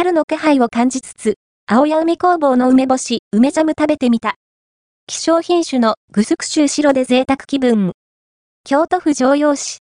春の気配を感じつつ、青谷梅工房の梅干し、梅ジャム食べてみた。希少品種のグスク州白で贅沢気分。京都府常陽市、